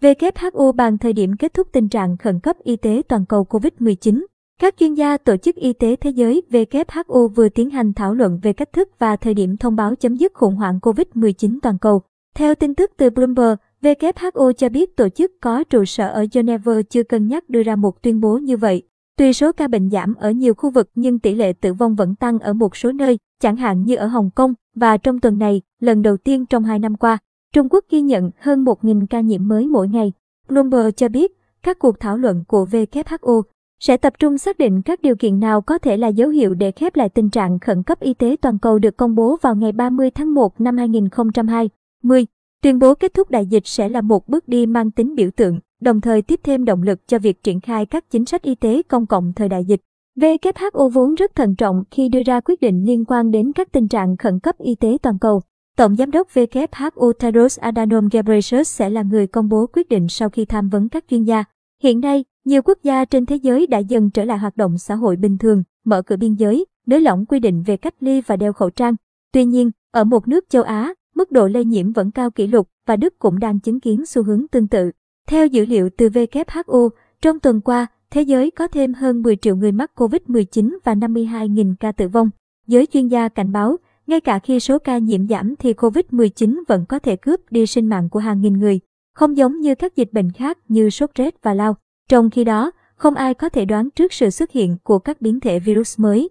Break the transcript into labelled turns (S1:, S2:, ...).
S1: WHO bàn thời điểm kết thúc tình trạng khẩn cấp y tế toàn cầu COVID-19. Các chuyên gia Tổ chức Y tế Thế giới WHO vừa tiến hành thảo luận về cách thức và thời điểm thông báo chấm dứt khủng hoảng COVID-19 toàn cầu. Theo tin tức từ Bloomberg, WHO cho biết tổ chức có trụ sở ở Geneva chưa cân nhắc đưa ra một tuyên bố như vậy. Tuy số ca bệnh giảm ở nhiều khu vực nhưng tỷ lệ tử vong vẫn tăng ở một số nơi, chẳng hạn như ở Hồng Kông, và trong tuần này, lần đầu tiên trong hai năm qua, Trung Quốc ghi nhận hơn 1.000 ca nhiễm mới mỗi ngày. Bloomberg cho biết, các cuộc thảo luận của WHO sẽ tập trung xác định các điều kiện nào có thể là dấu hiệu để khép lại tình trạng khẩn cấp y tế toàn cầu được công bố vào ngày 30 tháng 1 năm 2020. Tuyên bố kết thúc đại dịch sẽ là một bước đi mang tính biểu tượng, đồng thời tiếp thêm động lực cho việc triển khai các chính sách y tế công cộng thời đại dịch. WHO vốn rất thận trọng khi đưa ra quyết định liên quan đến các tình trạng khẩn cấp y tế toàn cầu. Tổng giám đốc WHO Tedros Adhanom Ghebreyesus sẽ là người công bố quyết định sau khi tham vấn các chuyên gia. Hiện nay, nhiều quốc gia trên thế giới đã dần trở lại hoạt động xã hội bình thường, mở cửa biên giới, nới lỏng quy định về cách ly và đeo khẩu trang. Tuy nhiên, ở một nước châu Á, mức độ lây nhiễm vẫn cao kỷ lục và Đức cũng đang chứng kiến xu hướng tương tự. Theo dữ liệu từ WHO, trong tuần qua, thế giới có thêm hơn 10 triệu người mắc COVID-19 và 52.000 ca tử vong. Giới chuyên gia cảnh báo, ngay cả khi số ca nhiễm giảm thì COVID-19 vẫn có thể cướp đi sinh mạng của hàng nghìn người, không giống như các dịch bệnh khác như sốt rét và lao. Trong khi đó, không ai có thể đoán trước sự xuất hiện của các biến thể virus mới.